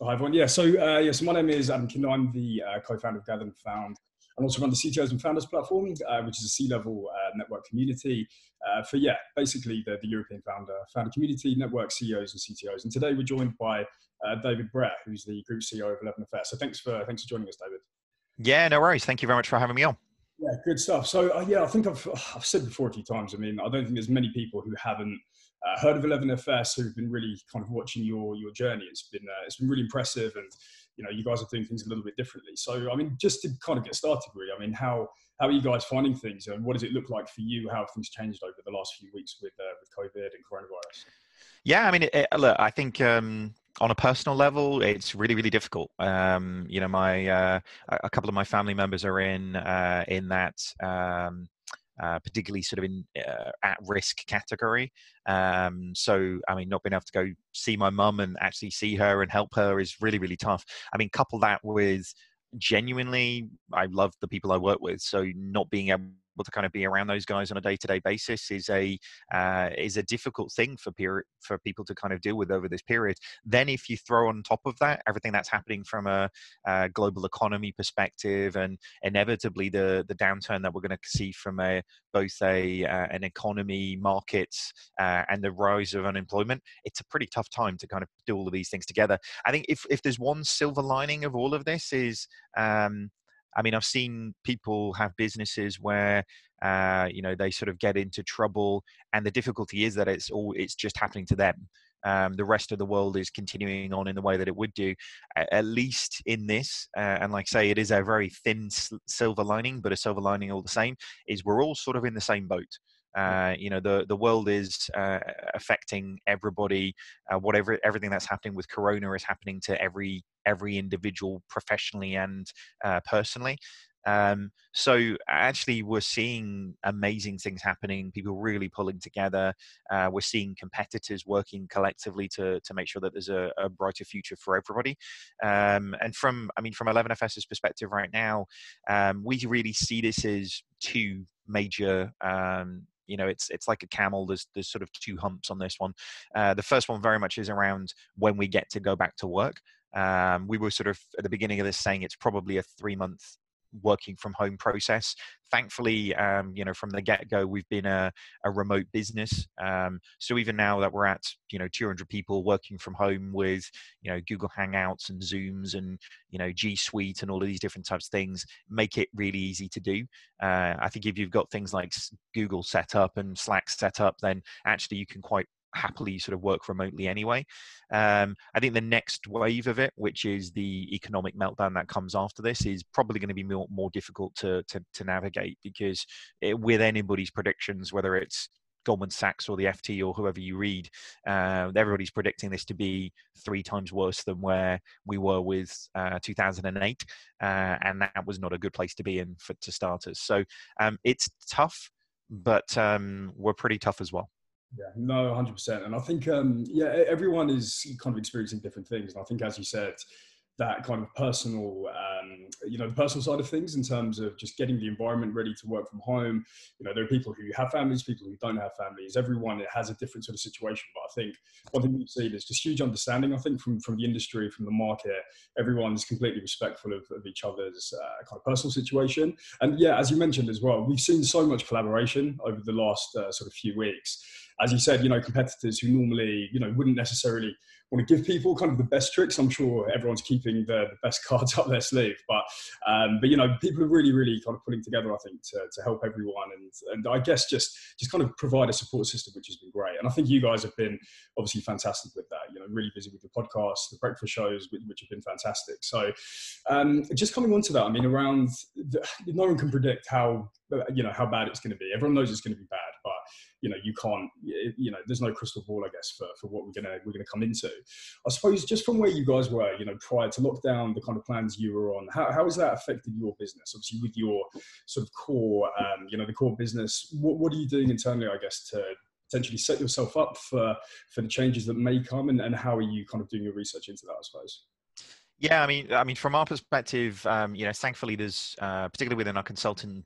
Hi everyone. Yeah, so uh, yeah, so my name is Adam Kindle. I'm the uh, co-founder of Gather and Found, and also run the CTOs and Founders platform, uh, which is a C-level uh, network community uh, for yeah, basically the, the European founder founder community, network CEOs and CTOs. And today we're joined by uh, David Brear, who's the group CEO of 11FS. So thanks for thanks for joining us, David. Yeah, no worries. Thank you very much for having me on. Yeah, good stuff. So uh, yeah, I think I've I've said before a few times. I mean, I don't think there's many people who haven't uh, heard of 11FS who've been really kind of watching your your journey. It's been uh, it's been really impressive, and you know you guys are doing things a little bit differently. So I mean, just to kind of get started, really. I mean, how how are you guys finding things, and what does it look like for you? How have things changed over the last few weeks with uh, with COVID and coronavirus? Yeah, I mean, it, look, I think um, on a personal level, it's really, really difficult. Um, you know, my uh, a couple of my family members are in uh, in that. Um, uh, particularly sort of in uh, at risk category. Um, so, I mean, not being able to go see my mum and actually see her and help her is really, really tough. I mean, couple that with genuinely, I love the people I work with. So, not being able able to kind of be around those guys on a day-to-day basis is a uh, is a difficult thing for period for people to kind of deal with over this period. Then, if you throw on top of that everything that's happening from a, a global economy perspective, and inevitably the the downturn that we're going to see from a both a uh, an economy, markets, uh, and the rise of unemployment, it's a pretty tough time to kind of do all of these things together. I think if if there's one silver lining of all of this is um, I mean, I've seen people have businesses where uh, you know they sort of get into trouble, and the difficulty is that it's all it's just happening to them. Um, the rest of the world is continuing on in the way that it would do, at least in this. Uh, and like I say, it is a very thin silver lining, but a silver lining all the same. Is we're all sort of in the same boat. Uh, you know the the world is uh, affecting everybody. Uh, whatever everything that's happening with Corona is happening to every every individual professionally and uh, personally. Um, so actually, we're seeing amazing things happening. People really pulling together. Uh, we're seeing competitors working collectively to to make sure that there's a, a brighter future for everybody. Um, and from I mean, from 11FS's perspective right now, um, we really see this as two major um, you know it's it's like a camel there's there's sort of two humps on this one. Uh, the first one very much is around when we get to go back to work. Um, we were sort of at the beginning of this saying it's probably a three month working from home process. Thankfully, um, you know, from the get go, we've been a, a remote business. Um, so even now that we're at, you know, 200 people working from home with, you know, Google Hangouts and Zooms and, you know, G Suite and all of these different types of things, make it really easy to do. Uh, I think if you've got things like Google set up and Slack set up, then actually you can quite happily sort of work remotely anyway. Um, I think the next wave of it, which is the economic meltdown that comes after this, is probably going to be more, more difficult to, to, to navigate because it, with anybody's predictions, whether it's Goldman Sachs or the FT or whoever you read, uh, everybody's predicting this to be three times worse than where we were with uh, 2008, uh, and that was not a good place to be in for to starters. So um, it's tough, but um, we're pretty tough as well. Yeah, no, hundred percent. And I think, um, yeah, everyone is kind of experiencing different things. And I think, as you said, that kind of personal, um, you know, the personal side of things in terms of just getting the environment ready to work from home. You know, there are people who have families, people who don't have families. Everyone has a different sort of situation. But I think one thing we've seen is just huge understanding. I think from from the industry, from the market, everyone is completely respectful of, of each other's uh, kind of personal situation. And yeah, as you mentioned as well, we've seen so much collaboration over the last uh, sort of few weeks as you said, you know, competitors who normally, you know, wouldn't necessarily want to give people kind of the best tricks. I'm sure everyone's keeping the, the best cards up their sleeve, but um, but you know, people are really, really kind of putting together, I think, to, to help everyone, and and I guess just just kind of provide a support system, which has been great. And I think you guys have been obviously fantastic with that. You know, really busy with the podcast, the breakfast shows, which have been fantastic. So, um, just coming on to that, I mean, around the, no one can predict how you know how bad it's going to be. Everyone knows it's going to be bad, but you know you can't you know there's no crystal ball i guess for, for what we're gonna we're gonna come into. I suppose just from where you guys were you know prior to lockdown the kind of plans you were on how, how has that affected your business? Obviously with your sort of core um, you know the core business what, what are you doing internally i guess to potentially set yourself up for for the changes that may come and, and how are you kind of doing your research into that i suppose? Yeah, I mean, I mean, from our perspective, um, you know, thankfully, there's uh, particularly within our consulting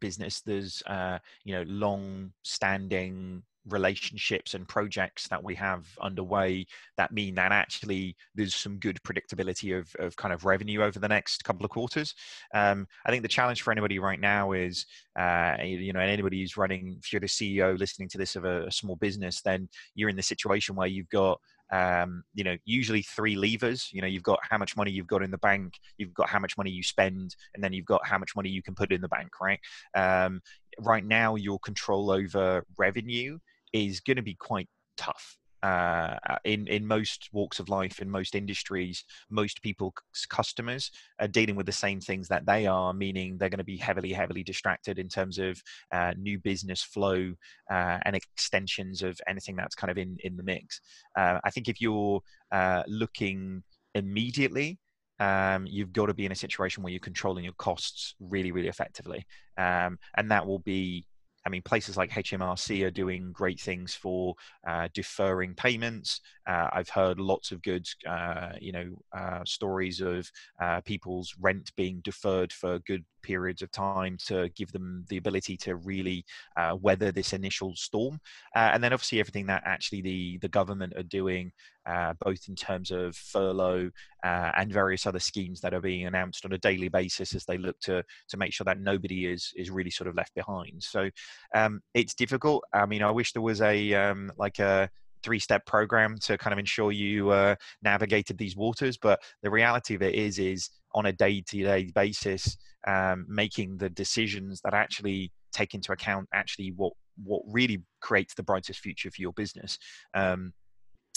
business there's uh, you know long standing relationships and projects that we have underway that mean that actually there's some good predictability of, of kind of revenue over the next couple of quarters. Um, I think the challenge for anybody right now is, uh, you know, and anybody who's running, if you're the CEO listening to this of a, a small business, then you're in the situation where you've got um, you know usually three levers you know you've got how much money you've got in the bank you've got how much money you spend and then you've got how much money you can put in the bank right? Um, right now your control over revenue is going to be quite tough uh, in in most walks of life, in most industries, most people's customers are dealing with the same things that they are, meaning they're going to be heavily, heavily distracted in terms of uh, new business flow uh, and extensions of anything that's kind of in in the mix. Uh, I think if you're uh, looking immediately. Um, you've got to be in a situation where you're controlling your costs really, really effectively, um, and that will be I mean, places like HMRC are doing great things for uh, deferring payments. Uh, I've heard lots of good, uh, you know, uh, stories of uh, people's rent being deferred for good periods of time to give them the ability to really uh, weather this initial storm. Uh, and then obviously everything that actually the, the government are doing, uh, both in terms of furlough uh, and various other schemes that are being announced on a daily basis as they look to, to make sure that nobody is, is really sort of left behind. So um, it's difficult. I mean, I wish there was a, um, like a, three step program to kind of ensure you uh, navigated these waters but the reality of it is is on a day to day basis um, making the decisions that actually take into account actually what what really creates the brightest future for your business um,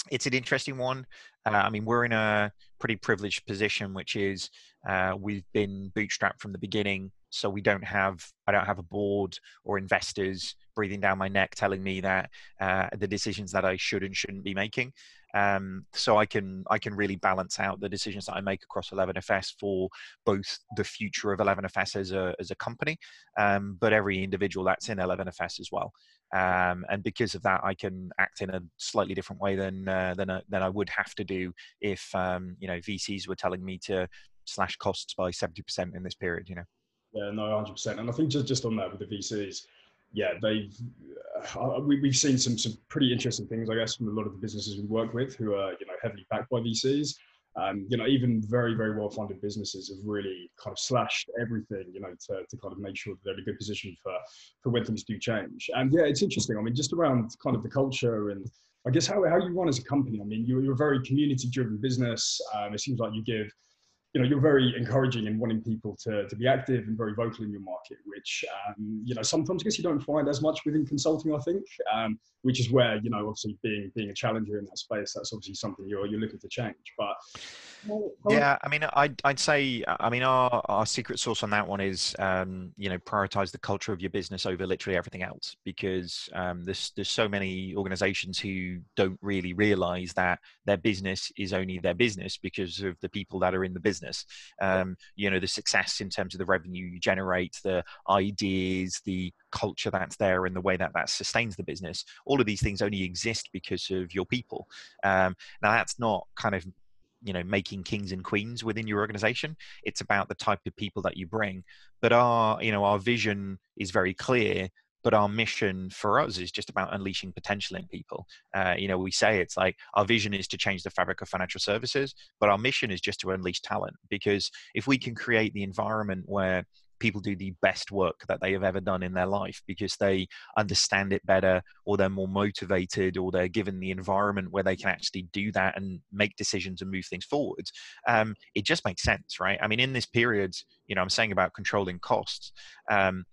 it's an interesting one. Uh, I mean, we're in a pretty privileged position, which is uh, we've been bootstrapped from the beginning, so we don't have I don't have a board or investors breathing down my neck telling me that uh, the decisions that I should and shouldn't be making. Um, so I can I can really balance out the decisions that I make across 11FS for both the future of 11FS as a as a company, um, but every individual that's in 11FS as well. Um, and because of that, I can act in a slightly different way than uh, than a, than I would have to do if um, you know VCs were telling me to slash costs by 70% in this period. You know. Yeah, no, 100%. And I think just just on that with the VCs, yeah, they've uh, we, have seen some some pretty interesting things, I guess, from a lot of the businesses we work with who are you know heavily backed by VCs. Um, you know, even very very well funded businesses have really kind of slashed everything, you know, to, to kind of make sure that they're in a good position for for when things do change. And yeah, it's interesting. I mean, just around kind of the culture and I guess how how you run as a company. I mean, you're, you're a very community driven business. Um, it seems like you give you know you're very encouraging and wanting people to, to be active and very vocal in your market which um, you know sometimes I guess you don't find as much within consulting I think um, which is where you know obviously being being a challenger in that space that's obviously something you're you're looking to change but yeah i mean i'd, I'd say i mean our, our secret sauce on that one is um, you know prioritize the culture of your business over literally everything else because um, there's there's so many organizations who don't really realize that their business is only their business because of the people that are in the business um, you know the success in terms of the revenue you generate the ideas the culture that's there and the way that that sustains the business all of these things only exist because of your people. Um, now that's not kind of you know making kings and queens within your organization. It's about the type of people that you bring. But our you know our vision is very clear but our mission for us is just about unleashing potential in people. Uh, you know we say it's like our vision is to change the fabric of financial services but our mission is just to unleash talent because if we can create the environment where people do the best work that they have ever done in their life because they understand it better or they're more motivated or they're given the environment where they can actually do that and make decisions and move things forward um, it just makes sense right? I mean in this period you know i'm saying about controlling costs um,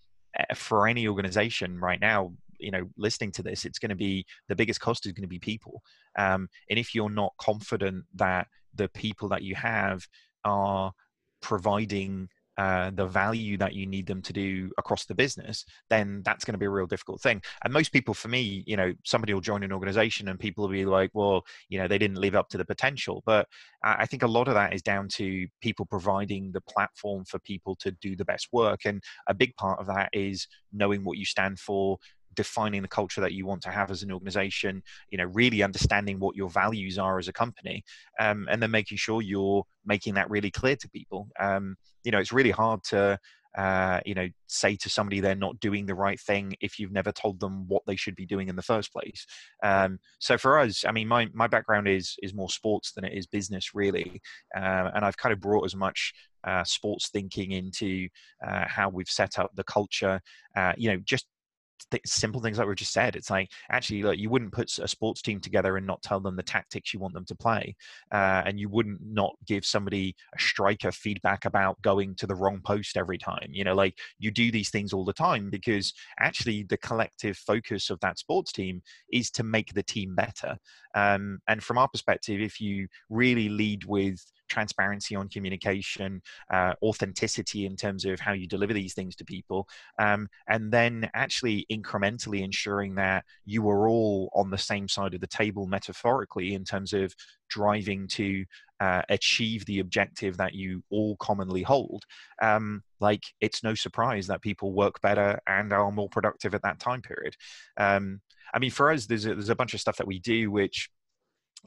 for any organization right now you know listening to this it's going to be the biggest cost is going to be people. Um, and if you're not confident that the people that you have are providing uh, the value that you need them to do across the business, then that's going to be a real difficult thing. And most people, for me, you know, somebody will join an organization and people will be like, well, you know, they didn't live up to the potential. But I think a lot of that is down to people providing the platform for people to do the best work. And a big part of that is knowing what you stand for, defining the culture that you want to have as an organization you know really understanding what your values are as a company um, and then making sure you're making that really clear to people um, you know it's really hard to uh, you know, say to somebody they're not doing the right thing if you've never told them what they should be doing in the first place. Um, so for us, I mean, my my background is is more sports than it is business, really, uh, and I've kind of brought as much uh, sports thinking into uh, how we've set up the culture. Uh, you know, just th- simple things like we just said. It's like actually, like you wouldn't put a sports team together and not tell them the tactics you want them to play, uh, and you wouldn't not give somebody a striker feedback about going to the wrong post every time. You know, like you do these things all the time because actually the collective focus of that sports team is to make the team better. Um, and from our perspective, if you really lead with transparency on communication, uh, authenticity in terms of how you deliver these things to people, um, and then actually incrementally ensuring that you are all on the same side of the table metaphorically in terms of driving to uh, achieve the objective that you all commonly hold. Um, like it's no surprise that people work better and are more productive at that time period. Um, I mean, for us, there's a, there's a bunch of stuff that we do which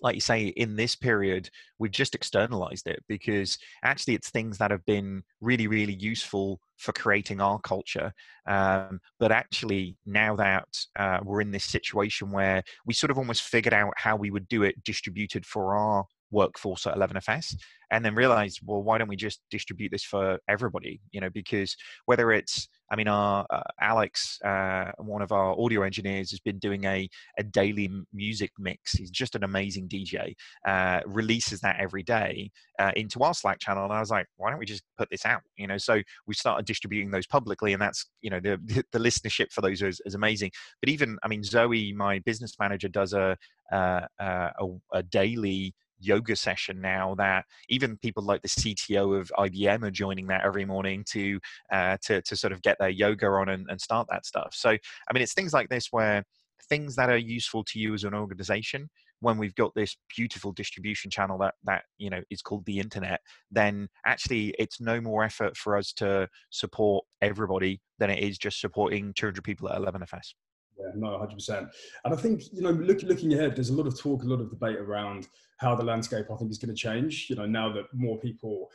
like you say, in this period, we've just externalized it because actually it's things that have been really, really useful for creating our culture. Um, but actually, now that uh, we're in this situation where we sort of almost figured out how we would do it distributed for our workforce at 11FS and then realized, well, why don't we just distribute this for everybody? You know, because whether it's, I mean, our uh, Alex, uh, one of our audio engineers, has been doing a a daily music mix. He's just an amazing DJ. Uh, releases that every day uh, into our Slack channel, and I was like, why don't we just put this out? You know, so we started distributing those publicly, and that's you know the the listenership for those is, is amazing. But even, I mean, Zoe, my business manager, does a uh, uh, a, a daily yoga session now that even people like the CTO of IBM are joining that every morning to uh, to to sort of get their yoga on and, and start that stuff. So I mean, it's things like this where things that are useful to you as an organization when we've got this beautiful distribution channel that that you know is called the internet then actually it's no more effort for us to support everybody than it is just supporting 200 people at 11fs yeah, no, 100%. And I think, you know, look, looking ahead, there's a lot of talk, a lot of debate around how the landscape, I think, is going to change. You know, now that more people,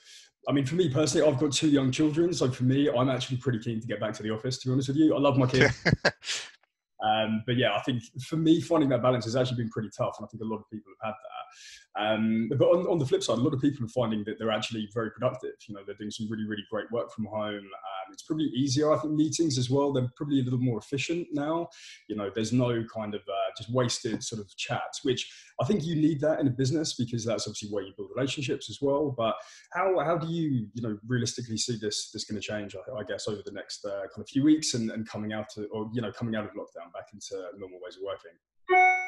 I mean, for me personally, I've got two young children. So for me, I'm actually pretty keen to get back to the office, to be honest with you. I love my kids. um, but yeah, I think for me, finding that balance has actually been pretty tough. And I think a lot of people have had that. Um, but on, on, the flip side, a lot of people are finding that they're actually very productive. You know, they're doing some really, really great work from home. Um, it's probably easier, I think, meetings as well. They're probably a little more efficient now. You know, there's no kind of uh, just wasted sort of chats, which I think you need that in a business because that's obviously where you build relationships as well. But how, how do you, you know, realistically see this this going to change? I, I, guess over the next uh, kind of few weeks and, and coming out to, or you know, coming out of lockdown back into normal ways of working.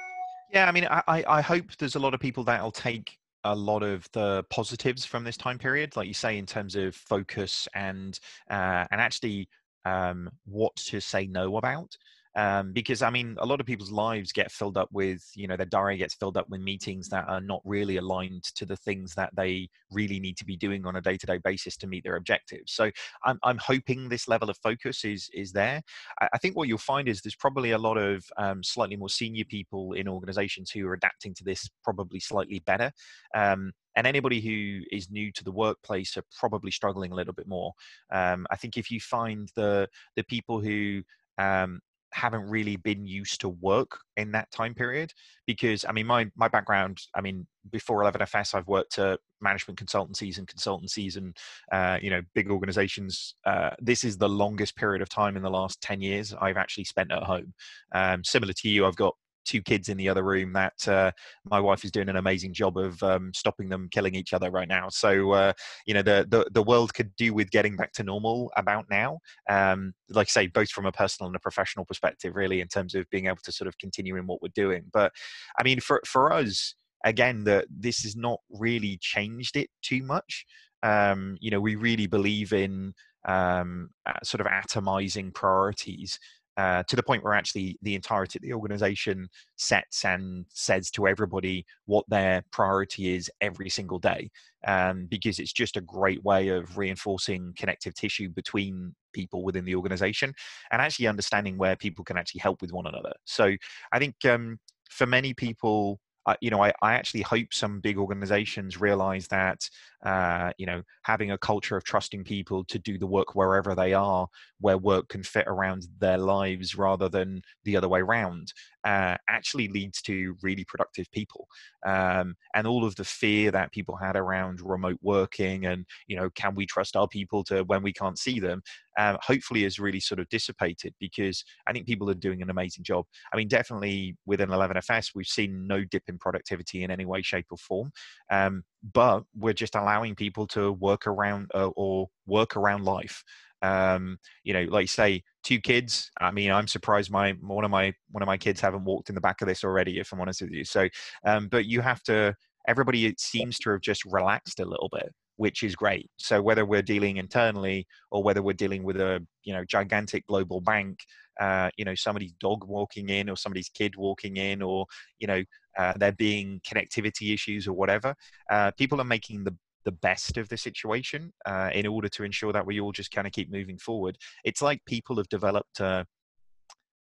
Yeah, I mean, I, I hope there's a lot of people that'll take a lot of the positives from this time period, like you say, in terms of focus and uh, and actually um, what to say no about um, because I mean, a lot of people's lives get filled up with, you know, their diary gets filled up with meetings that are not really aligned to the things that they really need to be doing on a day-to-day basis to meet their objectives. So I'm, I'm hoping this level of focus is is there. I, I think what you'll find is there's probably a lot of um, slightly more senior people in organizations who are adapting to this probably slightly better. Um, and anybody who is new to the workplace are probably struggling a little bit more. Um, I think if you find the the people who um, haven't really been used to work in that time period because i mean my my background i mean before 11fs i've worked at management consultancies and consultancies and uh, you know big organizations. Uh, this is the longest period of time in the last 10 years i've actually spent at home. Um, similar to you i've got two kids in the other room that uh, my wife is doing an amazing job of um, stopping them killing each other right now. So uh, you know the, the, the world could do with getting back to normal about now. Um, like I say, both from a personal and a professional perspective, really, in terms of being able to sort of continue in what we're doing. But I mean, for for us, again, that this has not really changed it too much. Um, you know, we really believe in um, sort of atomizing priorities uh, to the point where actually the entirety of the organization sets and says to everybody what their priority is every single day um, because it's just a great way of reinforcing connective tissue between people within the organization and actually understanding where people can actually help with one another. So i think um, for many people You know, I, I actually hope some big organizations realize that, uh, you know, having a culture of trusting people to do the work wherever they are, where work can fit around their lives rather than the other way around, uh, actually leads to really productive people. Um, and all of the fear that people had around remote working and, you know, can we trust our people to when we can't see them, um, hopefully is really sort of dissipated because I think people are doing an amazing job. I mean, definitely within 11FS, we've seen no dip in productivity in any way, shape, or form. Um, but we're just allowing people to work around uh, or work around life. Um, you know, like you say, two kids. I mean, I'm surprised my one of my one of my kids haven't walked in the back of this already. If I'm honest with you, so um, but you have to. Everybody seems to have just relaxed a little bit which is great. So whether we're dealing internally or whether we're dealing with a you know gigantic global bank, uh, you know somebody's dog walking in or somebody's kid walking in, or you know uh, there being connectivity issues or whatever, uh, people are making the the best of the situation uh, in order to ensure that we all just kind of keep moving forward. It's like people have developed a,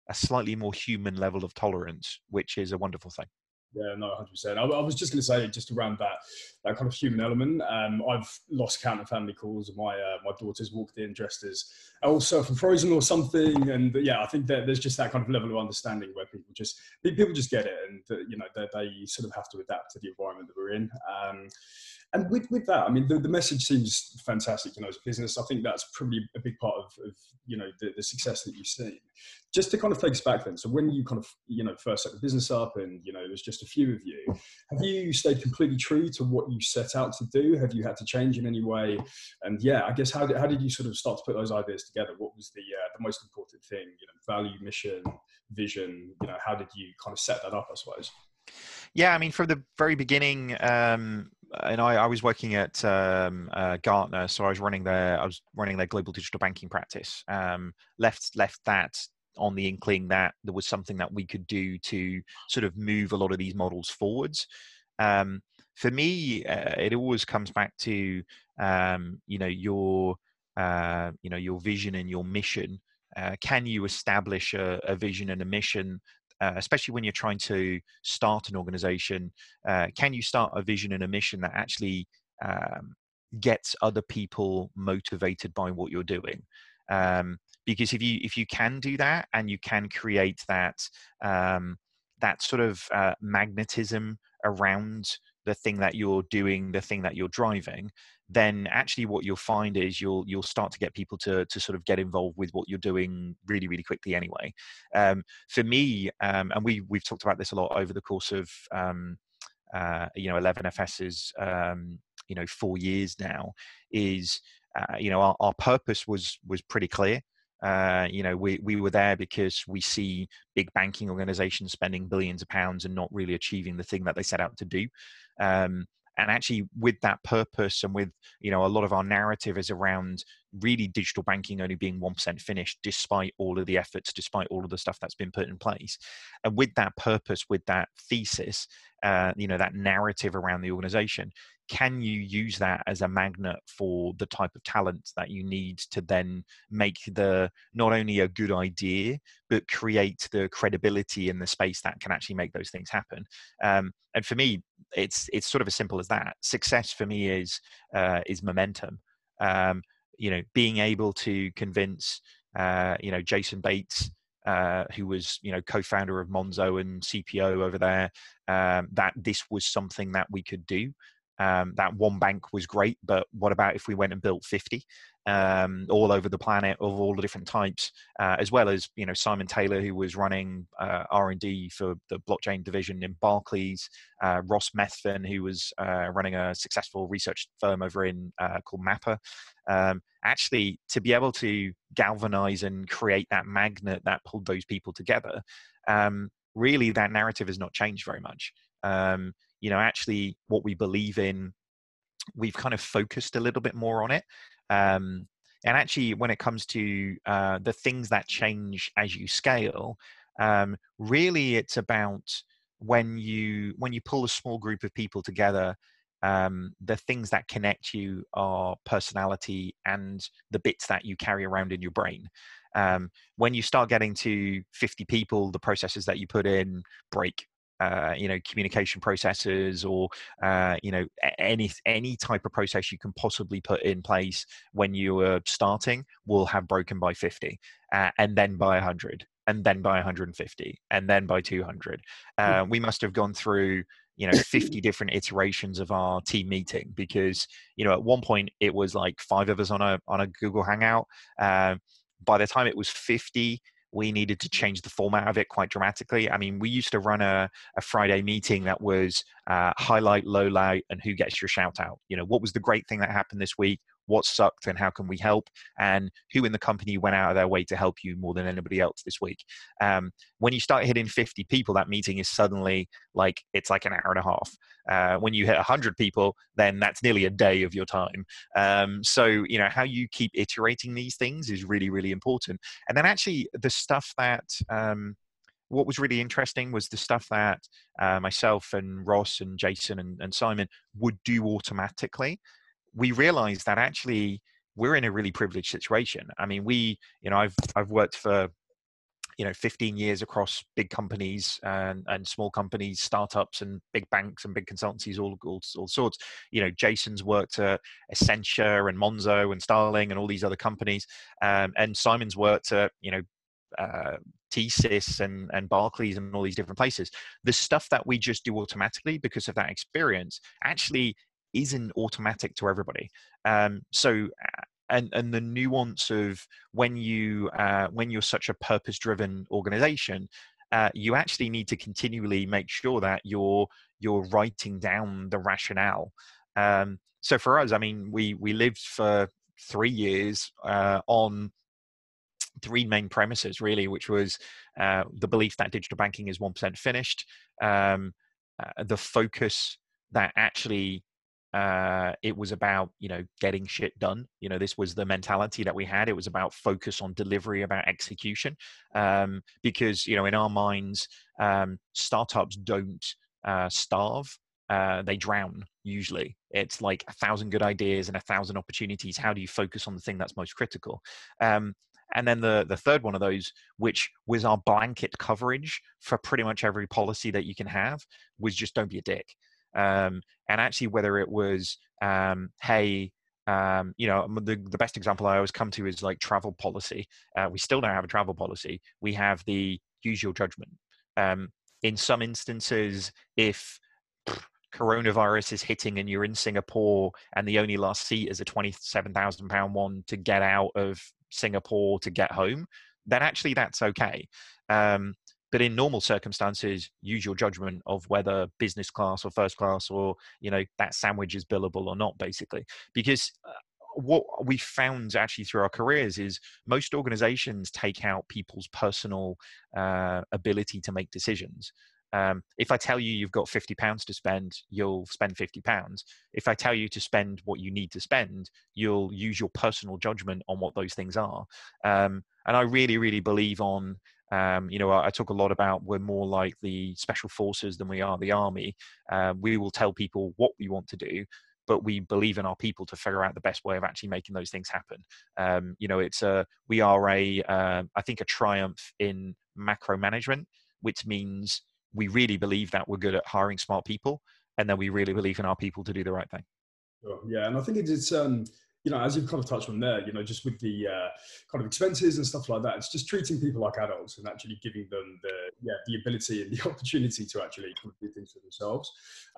a slightly more human level of tolerance, which is a wonderful thing. Yeah, no, hundred percent. I, I, was just going to say, just around that that kind of human element. Um, I've lost count of family calls. My uh, my daughter's walked in dressed as Elsa from Frozen or something, and yeah, I think that there's just that kind of level of understanding where people just people just get it, and uh, you know they, they sort of have to adapt to the environment that we're in. Um, and with, with that, I mean, the, the message seems fantastic, you know, as a business. I think that's probably a big part of, of you know, the, the success that you've seen. Just to kind of take us back then. So when you kind of, you know, first set the business up and, you know, there was just a few of you, have you stayed completely true to what you set out to do? Have you had to change in any way? And yeah, I guess how did, how did you sort of start to put those ideas together? What was the, uh, the most important thing, you know, value, mission, vision, you know, how did you kind of set that up, I suppose? Yeah, I mean, from the very beginning, um, and I, I, was working at um, uh, Gartner, so I was running their I was running their global digital banking practice. Um, left left that on the inkling that there was something that we could do to sort of move a lot of these models forwards. Um, for me, uh, it always comes back to um, you know your uh, you know your vision and your mission. Uh, can you establish a, a, vision and a mission uh, especially when you're trying to start an organization, uh, can you start a vision and a mission that actually um, gets other people motivated by what you're doing? Um, because if you if you can do that and you can create that um, that sort of uh, magnetism around the thing that you're doing, the thing that you're driving, then actually what you'll find is you'll you'll start to get people to to sort of get involved with what you're doing really really quickly anyway. Um, for me, um, and we we've talked about this a lot over the course of um, uh, you know 11FS's um, you know four years now is uh, you know our, our purpose was was pretty clear. Uh, you know, we, we were there because we see big banking organizations spending billions of pounds and not really achieving the thing that they set out to do. Um, and actually with that purpose and with you know a lot of our narrative is around really digital banking only being 1% finished despite all of the efforts despite all of the stuff that's been put in place. And with that purpose with that thesis uh, you know that narrative around the organization can you use that as a magnet for the type of talent that you need to then make the not only a good idea but create the credibility in the space that can actually make those things happen? Um, and for me it's it's sort of as simple as that. Success for me is uh, is momentum. Um, you know being able to convince uh, you know jason bates uh, who was you know co-founder of monzo and cpo over there um, that this was something that we could do um, that one bank was great, but what about if we went and built 50 um, all over the planet of all the different types, uh, as well as you know Simon Taylor, who was running uh, R and D for the blockchain division in Barclays, uh, Ross Methven, who was uh, running a successful research firm over in uh, called Mapa. Um, actually, to be able to galvanize and create that magnet that pulled those people together, um, really that narrative has not changed very much. Um, you know actually what we believe in we've kind of focused a little bit more on it um, and actually when it comes to uh, the things that change as you scale um, really it's about when you when you pull a small group of people together um, the things that connect you are personality and the bits that you carry around in your brain. Um, when you start getting to 50 people the processes that you put in break uh, you know communication processes or uh, you know any any type of process you can possibly put in place when you are starting will have broken by 50 uh, and then by 100 and then by 150 and then by 200 hmm. uh, we must have gone through you know 50 different iterations of our team meeting because you know at one point it was like five of us on a on a google hangout uh, by the time it was 50 we needed to change the format of it quite dramatically. I mean, we used to run a, a Friday meeting that was uh, highlight, low light, and who gets your shout out. You know, what was the great thing that happened this week? What sucked and how can we help and who in the company went out of their way to help you more than anybody else this week. Um, when you start hitting 50 people that meeting is suddenly like it's like an hour and a half. Uh, when you hit 100 people then that's nearly a day of your time. Um, so you know how you keep iterating these things is really really important. And then actually the stuff that um, what was really interesting was the stuff that uh, myself and Ross and Jason and, and Simon would do automatically we realized that actually we're in a really privileged situation. I mean, we, you know, I've I've worked for you know 15 years across big companies and, and small companies startups and big banks and big consultancies all, all, all sorts you know jason's worked at accenture and monzo and starling and all these other companies um, and simon's worked at you know uh, and, and Barclays and all these different places. The stuff that we just do automatically because of that experience actually isn't automatic to everybody. Um, so and and the nuance of when you uh, when you're such a purpose driven organization uh, you actually need to continually make sure that you're you're writing down the rationale um, so for us i mean we we lived for three years uh, on three main premises really which was uh, the belief that digital banking is 1% finished um, uh, the focus that actually uh, it was about you know getting shit done. You know this was the mentality that we had. It was about focus on delivery about execution um, because you know in our minds um, startups don't uh, starve uh, they drown usually. It's like a thousand good ideas and a thousand opportunities. How do you focus on the thing that's most critical? Um, and then the the third one of those which was our blanket coverage for pretty much every policy that you can have was just don't be a dick. Um, and actually whether it was um, hey um, you know the, the best example i always come to is like travel policy. Uh, we still don't have a travel policy. We have the usual judgment. Um, in some instances if coronavirus is hitting and you're in singapore and the only last seat is a 27000 pound one to get out of singapore to get home then actually that's okay. Um, but in normal circumstances use your judgment of whether business class or first class or you know that sandwich is billable or not basically because uh, what we found actually through our careers is most organizations take out people's personal uh, ability to make decisions um, if I tell you you've got fifty pounds to spend, you'll spend fifty pounds. If I tell you to spend what you need to spend, you'll use your personal judgment on what those things are. Um, and I really, really believe on um, you know, I, talk a lot about we're more like the special forces than we are the army. Uh, we will tell people what we want to do, but we believe in our people to figure out the best way of actually making those things happen. Um, you know, it's a we are a uh, I think a triumph in macro management, which means we really believe that we're good at hiring smart people, and then we really believe in our people to do the right thing. Yeah, and I think it's um, you know, as you've kind of touched on there, you know, just with the uh, kind of expenses and stuff like that, it's just treating people like adults and actually giving them the yeah the ability and the opportunity to actually do things for themselves.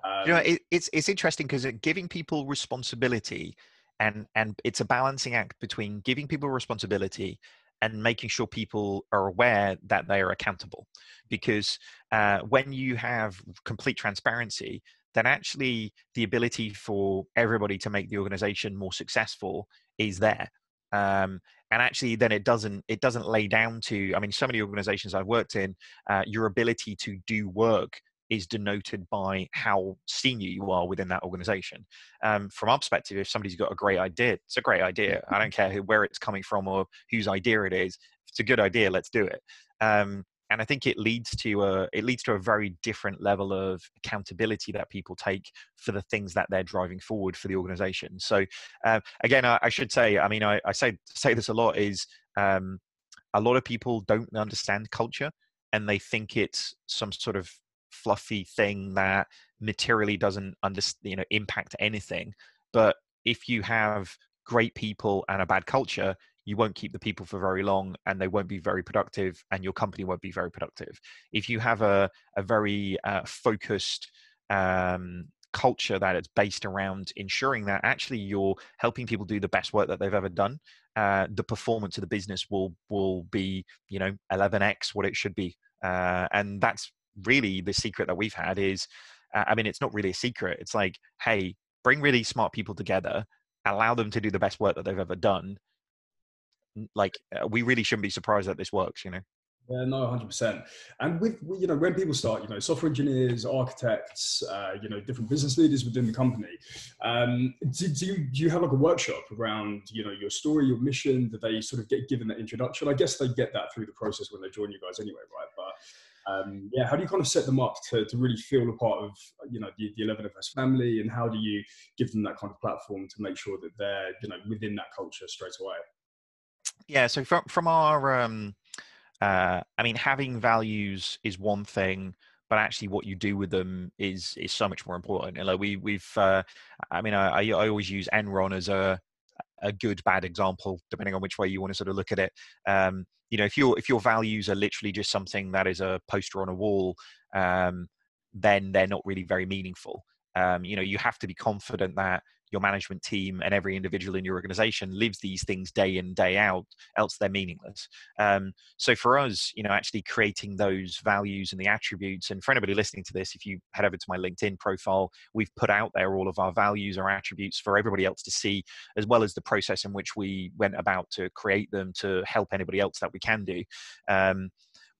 Um, you know, it, it's it's interesting because giving people responsibility and and it's a balancing act between giving people responsibility and making sure people are aware that they are accountable because uh, when you have complete transparency then actually the ability for everybody to make the organization more successful is there um, and actually then it doesn't it doesn't lay down to i mean so many organizations i've worked in uh, your ability to do work is denoted by how senior you are within that organization. Um, from our perspective, if somebody's got a great idea, it's a great idea. I don't care who, where it's coming from or whose idea it is. If it's a good idea, let's do it. Um, and I think it leads to a it leads to a very different level of accountability that people take for the things that they're driving forward for the organization. So uh, again, I, I, should say, I mean, I, I, say say this a lot is um, a lot of people don't understand culture and they think it's some sort of fluffy thing that materially doesn't under, you know impact anything but if you have great people and a bad culture you won't keep the people for very long and they won't be very productive and your company won't be very productive. If you have a, a very uh, focused um, culture that is based around ensuring that actually you're helping people do the best work that they've ever done uh, the performance of the business will will be you know 11x what it should be. Uh, and that's really the secret that we've had is uh, i mean it's not really a secret. It's like hey bring really smart people together allow them to do the best work that they've ever done like uh, we really shouldn't be surprised that this works you know yeah, no, hundred percent. And with you know, when people start, you know, software engineers, architects, uh, you know, different business leaders within the company, um, do, do, you do you have like a workshop around you know your story, your mission? Do they sort of get given that introduction? I guess they get that through the process when they join you guys anyway, right? But um, yeah, how do you kind of set them up to, to really feel a part of you know the, the 11FS family, and how do you give them that kind of platform to make sure that they're you know within that culture straight away? Yeah, so from from our um, uh, I mean, having values is one thing, but actually, what you do with them is is so much more important. You know, we we've, uh, I mean, I, I always use Enron as a a good bad example, depending on which way you want to sort of look at it. Um, you know, if your if your values are literally just something that is a poster on a wall, um, then they're not really very meaningful. Um, you know, you have to be confident that your management team and every individual in your organization lives these things day in day out else they're meaningless. Um, so for us you know actually creating those values and the attributes and for anybody listening to this if you head over to my linkedin profile we've put out there all of our values or attributes for everybody else to see as well as the process in which we went about to create them to help anybody else that we can do. Um,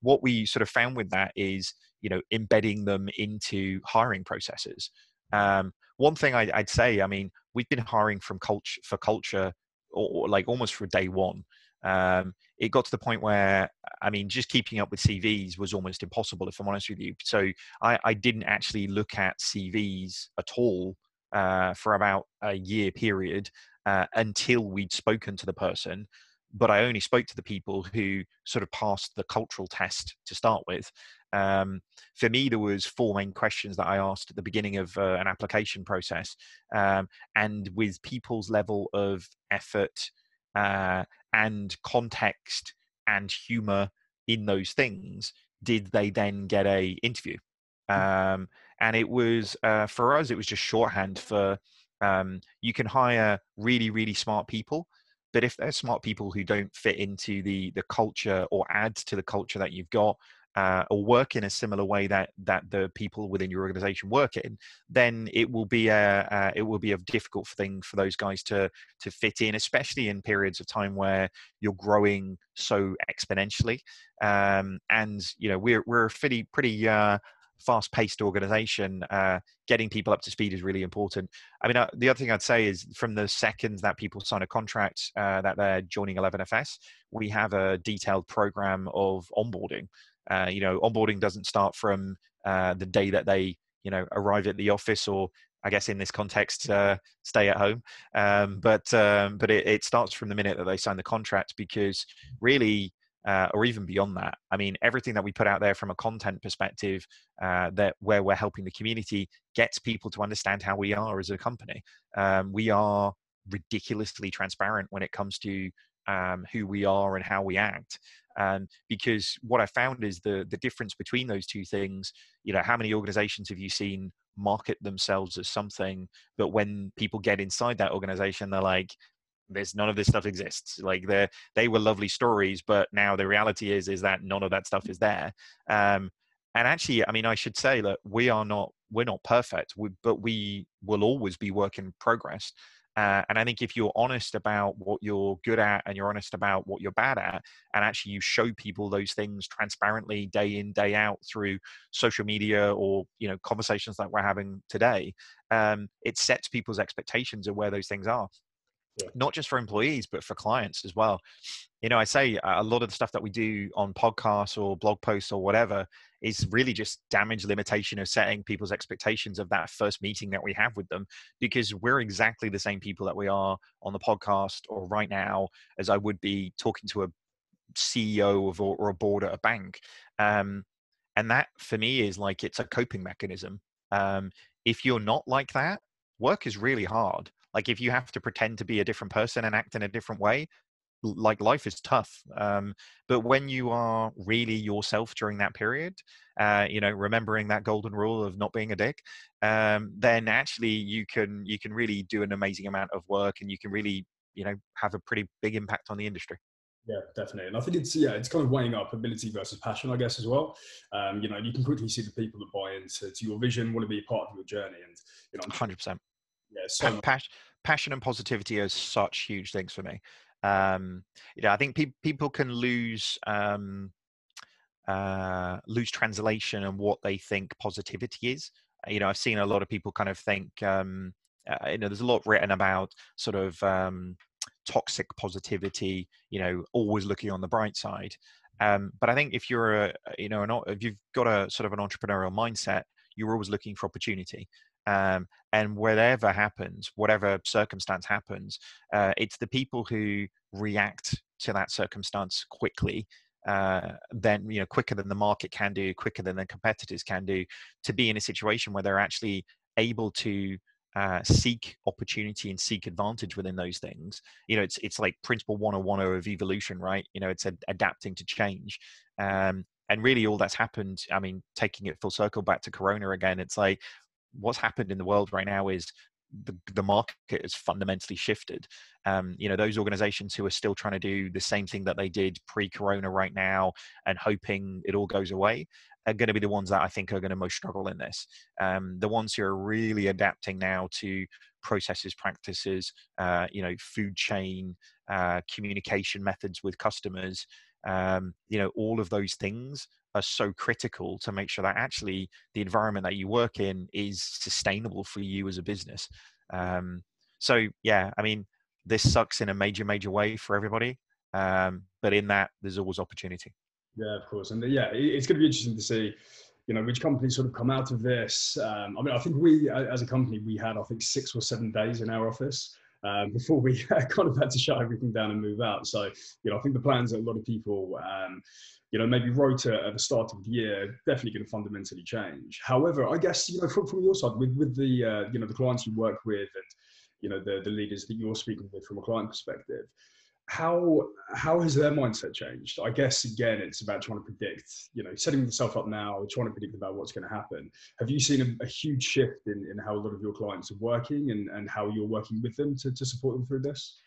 what we sort of found with that is you know embedding them into hiring processes. Um, one thing I, would say, I mean, we've been hiring from culture for culture, or, or like almost for day one. Um, it got to the point where, I mean, just keeping up with CVs was almost impossible, if I'm honest with you. So I, I didn't actually look at CVs at all uh, for about a year period uh, until we'd spoken to the person but I only spoke to the people who sort of passed the cultural test to start with. Um, for me, there was four main questions that I asked at the beginning of uh, an application process, um, and with people's level of effort uh, and context and humor in those things, did they then get a interview? Hmm. Um, and it was uh, for us, it was just shorthand for um, you can hire really, really smart people but if they're smart people who don't fit into the the culture or add to the culture that you've got uh, or work in a similar way that that the people within your organization work in, then it will be a uh, it will be a difficult thing for those guys to to fit in, especially in periods of time where you're growing so exponentially. Um, and you know we're we're a pretty pretty uh, fast paced organization, uh, getting people up to speed is really important. I mean, uh, the other thing I'd say is from the second that people sign a contract uh, that they're joining 11FS, we have a detailed program of onboarding. Uh, you know, onboarding doesn't start from uh, the day that they, you know, arrive at the office or I guess in this context, uh, stay at home. Um, but um, but it, it, starts from the minute that they sign the contract because really uh, or even beyond that. I mean, everything that we put out there from a content perspective, uh, that where we're helping the community gets people to understand how we are as a company. Um, we are ridiculously transparent when it comes to um, who we are and how we act. Um, because what I found is the the difference between those two things. You know, how many organizations have you seen market themselves as something, but when people get inside that organization, they're like, there's none of this stuff exists. Like they they were lovely stories but now the reality is is that none of that stuff is there. Um, and actually i mean i should say that we are not we're not perfect we, but we will always be work in progress. Uh, and I think if you're honest about what you're good at and you're honest about what you're bad at, and actually you show people those things transparently day in, day out through social media or you know conversations like we're having today, um, it sets people's expectations of where those things are yeah. not just for employees but for clients as well. You know i say a lot of the stuff that we do on podcasts or blog posts or whatever is really just damage limitation of setting people's expectations of that first meeting that we have with them because we're exactly the same people that we are on the podcast or right now as i would be talking to a ceo of or, a board at a bank. Um, and that for me is like it's a coping mechanism. Um, if you're not like that work is really hard like if you have to pretend to be a different person and act in a different way like life is tough um, but when you are really yourself during that period uh, you know remembering that golden rule of not being a dick um, then actually you can you can really do an amazing amount of work and you can really you know have a pretty big impact on the industry yeah, definitely. And I think it's yeah, it's kind of weighing up ability versus passion, I guess, as well. Um, you know, you can quickly see the people that buy into to your vision, want to be a part of your journey, and you know, hundred percent. Yeah, so pa- passion and positivity are such huge things for me um, you know, I think pe- people can lose um, uh, lose translation and what they think positivity is. You know, I've seen a lot of people kind of think, um, uh, you know, there's a lot written about sort of um, toxic positivity. You know, always looking on the bright side. Um, but I think if you're a, you know, an, if you've got a sort of an entrepreneurial mindset, you're always looking for opportunity. Um, and whatever happens, whatever circumstance happens, uh, it's the people who react to that circumstance quickly uh, then you know quicker than the market can do quicker than the competitors can do to be in a situation where they're actually able to uh, seek opportunity and seek advantage within those things. You know it's it's like principle 101 of evolution right? You know it's a, adapting to change. Um, and really all that's happened i mean taking it full circle back to corona again it's like what's happened in the world right now is the, the market has fundamentally shifted. Um, you know, those organizations who are still trying to do the same thing that they did pre-corona right now and hoping it all goes away are going to be the ones that I think are going to most struggle in this. Um, the ones who are really adapting now to processes, practices, uh, you know, food chain, uh, communication methods with customers, um, you know, all of those things are so critical to make sure that actually the environment that you work in is sustainable for you as a business. Um, so yeah, I mean, this sucks in a major, major way for everybody. Um, but in that, there's always opportunity. Yeah, of course, and yeah, it's going to be interesting to see, you know, which companies sort of come out of this. Um, I mean, I think we, as a company, we had I think six or seven days in our office. Um, before we kind of had to shut everything down and move out. So, you know, I think the plans that a lot of people um, you know, maybe wrote at the start of the year, definitely going to fundamentally change. However, I guess, you know, from, from your side, with, with the, uh, you know, the clients you work with and, you know, the, the leaders that you're speaking with from a client perspective, how, how has their mindset changed? I guess, again, it's about trying to predict, you know, setting yourself up now, trying to predict about what's going to happen. Have you seen a, a huge shift in, in how a lot of your clients are working and, and how you're working with them to, to support them through this?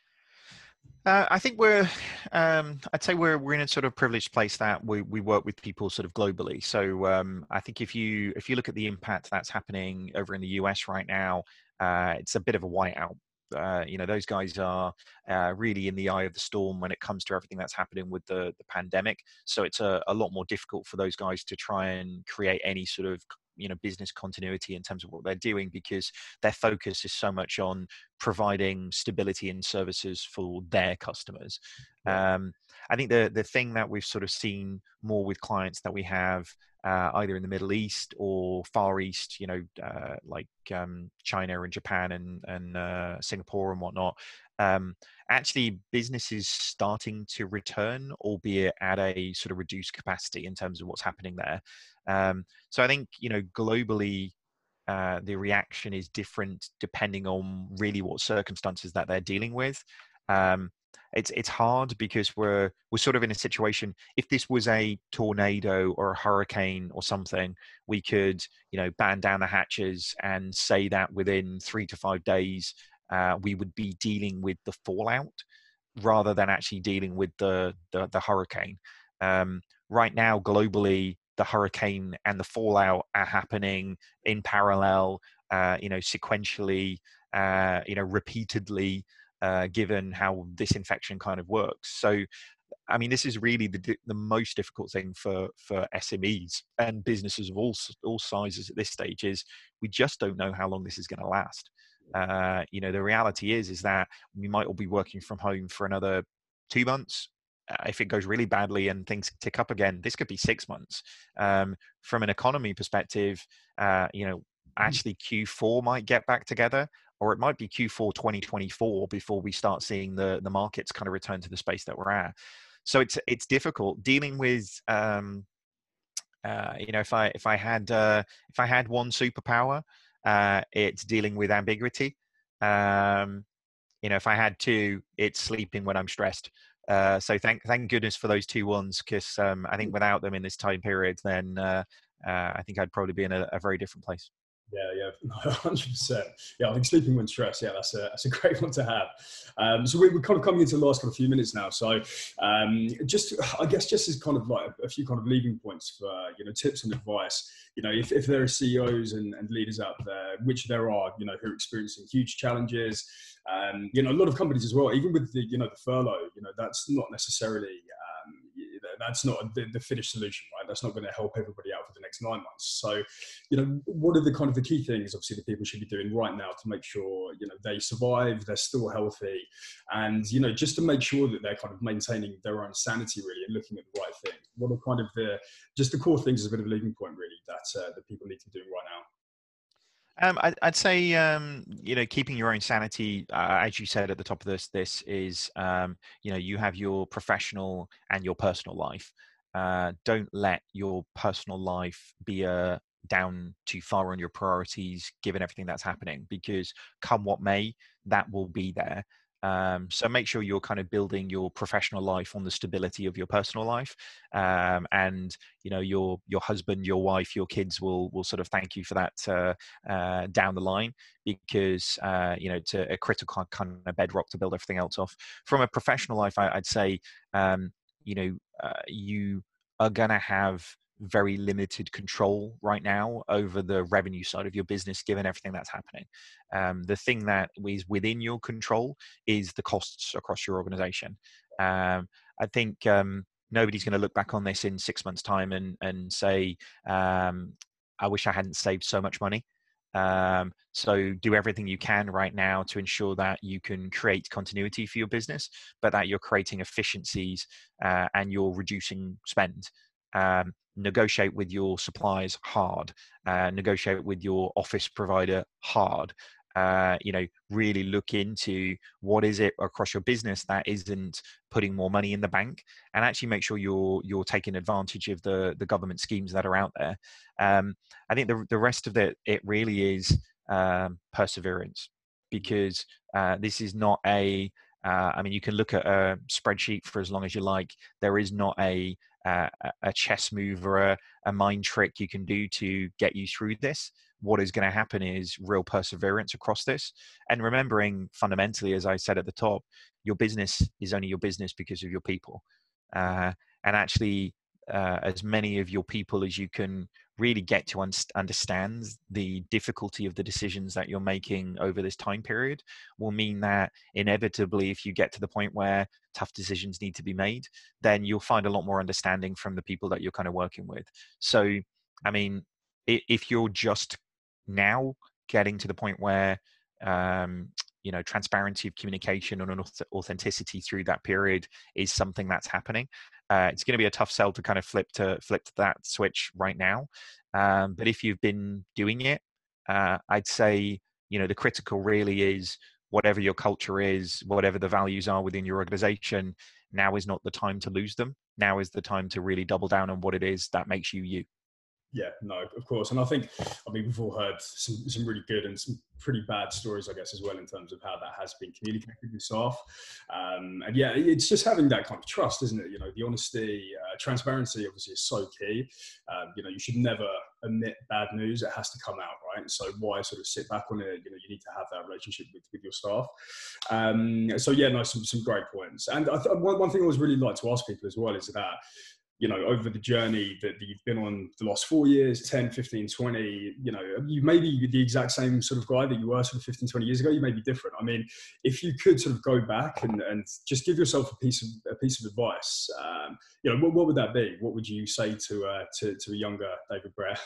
Uh, I think we're, um, I'd say we're we're in a sort of privileged place that we, we work with people sort of globally. So um, I think if you if you look at the impact that's happening over in the US right now, uh, it's a bit of a whiteout. Uh, you know, those guys are uh, really in the eye of the storm when it comes to everything that's happening with the the pandemic. So it's a, a lot more difficult for those guys to try and create any sort of you know business continuity in terms of what they're doing because their focus is so much on providing stability and services for their customers um, i think the the thing that we've sort of seen more with clients that we have uh, either in the middle east or far east you know uh, like um, china and japan and and uh, singapore and whatnot um, actually business is starting to return albeit at a sort of reduced capacity in terms of what's happening there um, so I think you know globally. Uh, the reaction is different depending on really what circumstances that they're dealing with. Um, it's it's hard because we're we're sort of in a situation. If this was a tornado or a hurricane or something, we could you know band down the hatches and say that within three to five days uh, we would be dealing with the fallout rather than actually dealing with the the, the hurricane. Um, right now, globally, the hurricane and the fallout are happening in parallel, uh, you know, sequentially, uh, you know, repeatedly, uh, given how this infection kind of works. So, I mean, this is really the the most difficult thing for for SMEs and businesses of all all sizes at this stage is we just don't know how long this is going to last. Uh, you know, the reality is is that we might all be working from home for another two months, uh, if it goes really badly and things tick up again, this could be six months. Um, from an economy perspective, uh, you know, mm. actually Q4 might get back together, or it might be Q4 2024 before we start seeing the the markets kind of return to the space that we're at. So it's it's difficult dealing with um, uh, you know, if I if I had uh, if I had one superpower, uh, it's dealing with ambiguity. Um, you know, if I had two, it's sleeping when I'm stressed. Uh, so thank thank goodness for those two ones, because um, I think mm. without them in this time period, then uh, uh, I think I'd probably be in a, a very different place. Yeah, yeah, hundred percent. Yeah, I think sleeping when stressed. Yeah, that's a that's a great one to have. Um, so we, are kind of coming into the last kind of few minutes now. So um, just, I guess, just as kind of like a, few kind of leading points for you know tips and advice. You know, if, if there are CEOs and, and leaders out there, which there are, you know, who are experiencing huge challenges. Um, you know, a lot of companies as well. Even with the you know the furlough, you know, that's not necessarily that's not the, the finished solution, right? That's not going to help everybody out for next nine months. So, you know, what are the kind of the key things, obviously, that people should be doing right now to make sure, you know, they survive, they're still healthy, and, you know, just to make sure that they're kind of maintaining their own sanity, really, and looking at the right thing. What are kind of the, just the core things as a bit of a leading point, really, that, uh, that people need to be doing right now? Um, I, would say um, you know keeping your own sanity, uh, as you said at the top of this, this is um, you know you have your professional and your personal life. Uh, don't let your personal life be a uh, down too far on your priorities, given everything that's happening. Because come what may, that will be there. Um, so make sure you're kind of building your professional life on the stability of your personal life, um, and you know your your husband, your wife, your kids will will sort of thank you for that uh, uh, down the line because uh, you know it's a, a, critical kind of bedrock to build everything else off. From a professional life, I, would say um, you know uh, you are gonna have very limited control right now over the revenue side of your business given everything that's happening. Um, the thing that is within your control is the costs across your organization. Um, i think um, nobody's going to look back on this in six months time and, and say um, i wish i hadn't saved so much money um, so do everything you can right now to ensure that you can create continuity for your business, but that you're creating efficiencies uh, and you're reducing spend. Um, negotiate with your suppliers hard, uh, negotiate with your office provider hard. Uh, you know, really look into what is it across your business that isn't putting more money in the bank, and actually make sure you're you're taking advantage of the the government schemes that are out there. Um, I think the the rest of it it really is um, perseverance because uh, this is not a uh, I mean, you can look at a spreadsheet for as long as you like. There is not a uh, a chess move or a, a mind trick you can do to get you through this. What is going to happen is real perseverance across this, and remembering fundamentally, as I said at the top, your business is only your business because of your people, uh, and actually, uh, as many of your people as you can really get to un- understand the difficulty of the decisions that you're making over this time period will mean that inevitably if you get to the point where tough decisions need to be made then you'll find a lot more understanding from the people that you're kind of working with. So i mean if you're just now getting to the point where um, you know transparency of communication and authenticity through that period is something that's happening. Uh, it's going to be a tough sell to kind of flip to flip to that switch right now. Um, but if you've been doing it uh, i'd say you know the critical really is whatever your culture is whatever the values are within your organization now is not the time to lose them. Now is the time to really double down on what it is that makes you you yeah, no, of course. And I think, I mean, we've all heard some, some really good and some pretty bad stories, I guess, as well, in terms of how that has been communicated with staff. Um, and yeah, it's just having that kind of trust, isn't it? You know, the honesty, uh, transparency obviously is so key. Um, you know, you should never admit bad news. It has to come out, right? So why sort of sit back on it? You know, you need to have that relationship with, with your staff. Um, so yeah, no, some, some great points. And th- one, one thing I always really like to ask people as well is that, you know, over the journey that, you've been on the last four years, 10, 15, 20, you know, you may be the exact same sort of guy that you were sort of 15, 20 years ago. You may be different. I mean, if you could sort of go back and, and just give yourself a piece of, a piece of advice, um, you know, what, what would that be? What would you say to, uh, to, to a younger David Brear?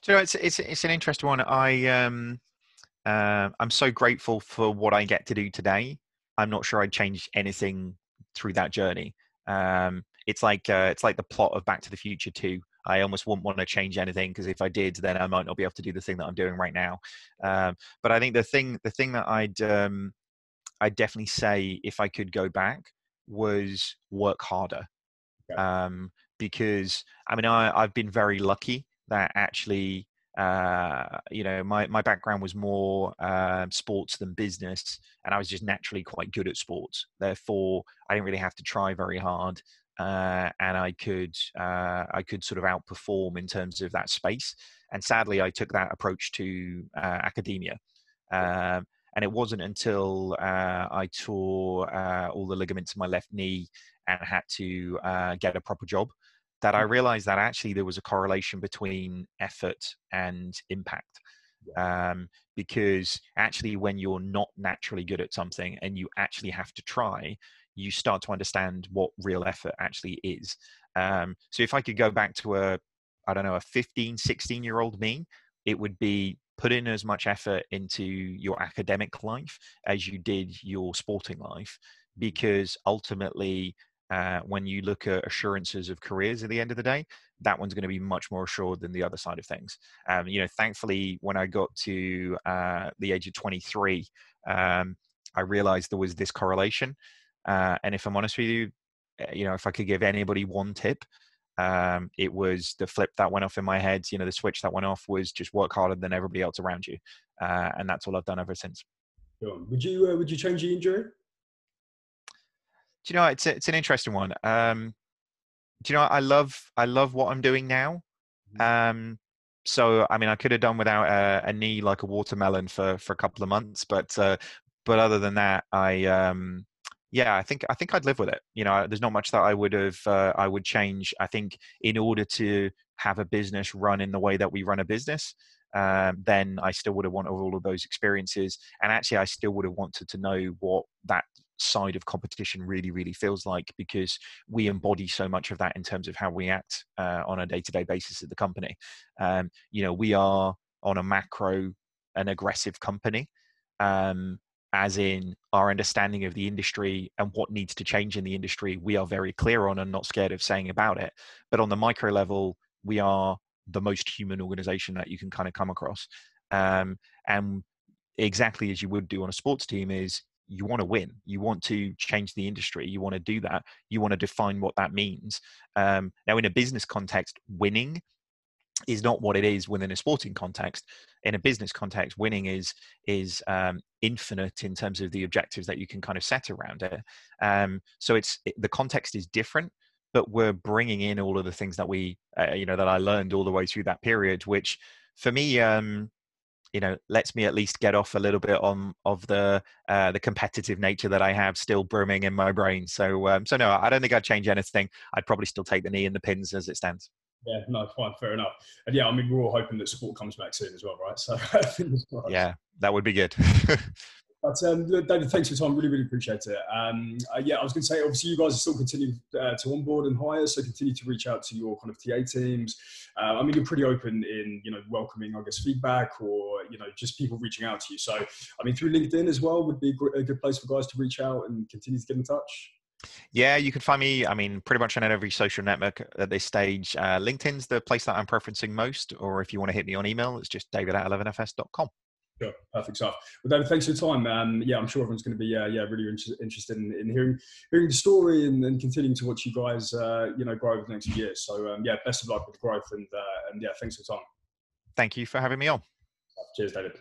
So it's, it's, it's an interesting one. I, um, uh, I'm so grateful for what I get to do today. I'm not sure I'd change anything through that journey. Um, it's like uh, it's like the plot of Back to the Future 2. I almost wouldn't want to change anything because if I did, then I might not be able to do the thing that I'm doing right now. Um, but I think the thing the thing that I'd um, I'd definitely say if I could go back was work harder. Um, because I mean I, I've been very lucky that actually uh, you know my, my background was more uh, sports than business and i was just naturally quite good at sports therefore i didn't really have to try very hard uh, and i could uh, i could sort of outperform in terms of that space and sadly i took that approach to uh, academia um, and it wasn't until uh, i tore all the ligaments in my left knee and had to get a proper job that I mm. realized that actually there was a correlation between effort and impact. Um, because actually, when you're not naturally good at something and you actually have to try, you start to understand what real effort actually is. Um, so if I could go back to a, I don't know, a 15, 16 year old me, it would be put in as much effort into your academic life as you did your sporting life, because ultimately uh, when you look at assurances of careers at the end of the day, that one's going to be much more assured than the other side of things. Um, you know, thankfully, when I got to uh, the age of 23, um, I realized there was this correlation. Uh, and if I'm honest with you, eh, you know, if I could give anybody one tip, um, it was the flip that went off in my head. You know, the switch that went off was just work harder than everybody else around you, uh, and that's all I've done ever since. Would you uh, would you change the injury? do you know it's a, it's an interesting one. Um, do you know I love I love what I'm doing now. Mm-hmm. Um, so I mean I could have done without a, a, knee like a watermelon for for a couple of months, but uh, but other than that, I um, yeah I think I think I'd live with it. You know, there's not much that I would have uh, I would change. I think in order to have a business run in the way that we run a business. Um, then I still would have wanted all of those experiences. And actually, I still would have wanted to know what that side of competition really really feels like because we embody so much of that in terms of how we act uh, on a day-to-day basis at the company um, you know we are on a macro an aggressive company um, as in our understanding of the industry and what needs to change in the industry we are very clear on and not scared of saying about it. But on the micro level we are the most human organization that you can kind of come across. Um, and exactly as you would do on a sports team is you want to win. You want to change the industry. You want to do that. You want to define what that means. Um, now in a business context winning is not what it is within a sporting context in a business context winning is is um, infinite in terms of the objectives that you can kind of set around it um, so it's it, the context is different but we're bringing in all of the things that we uh, you know that i learned all the way through that period which for me um, you know lets me at least get off a little bit on of the uh, the competitive nature that I have still brimming in my brain. So um, so no, I don't think I'd change anything. I'd probably still take the knee and the pins as it stands. Yeah, no, fine, fair enough. And yeah, I mean, we're all hoping that sport comes back soon as well, right? So yeah, that would be good. But um, David, thanks for your time. Really, really appreciate it. Um, uh, yeah, I was going to say, obviously, you guys are still continuing uh, to onboard and hire, so continue to reach out to your kind of TA teams. Uh, I mean, you're pretty open in you know welcoming, I guess, feedback or you know just people reaching out to you. So, I mean, through LinkedIn as well would be a good place for guys to reach out and continue to get in touch. Yeah, you can find me. I mean, pretty much on every social network at this stage. Uh, LinkedIn's the place that I'm preferencing most, or if you want to hit me on email, it's just david at 11fs.com. Sure, perfect stuff. Well, David, thanks for your time. Um, yeah, I'm sure everyone's going to be uh, yeah really inter- interested in, in, hearing hearing the story and, and continuing to watch you guys uh, you know grow over the next few years. So um, yeah, best of luck with growth and uh, and yeah, thanks for your time. Thank you for having me on. Cheers, David.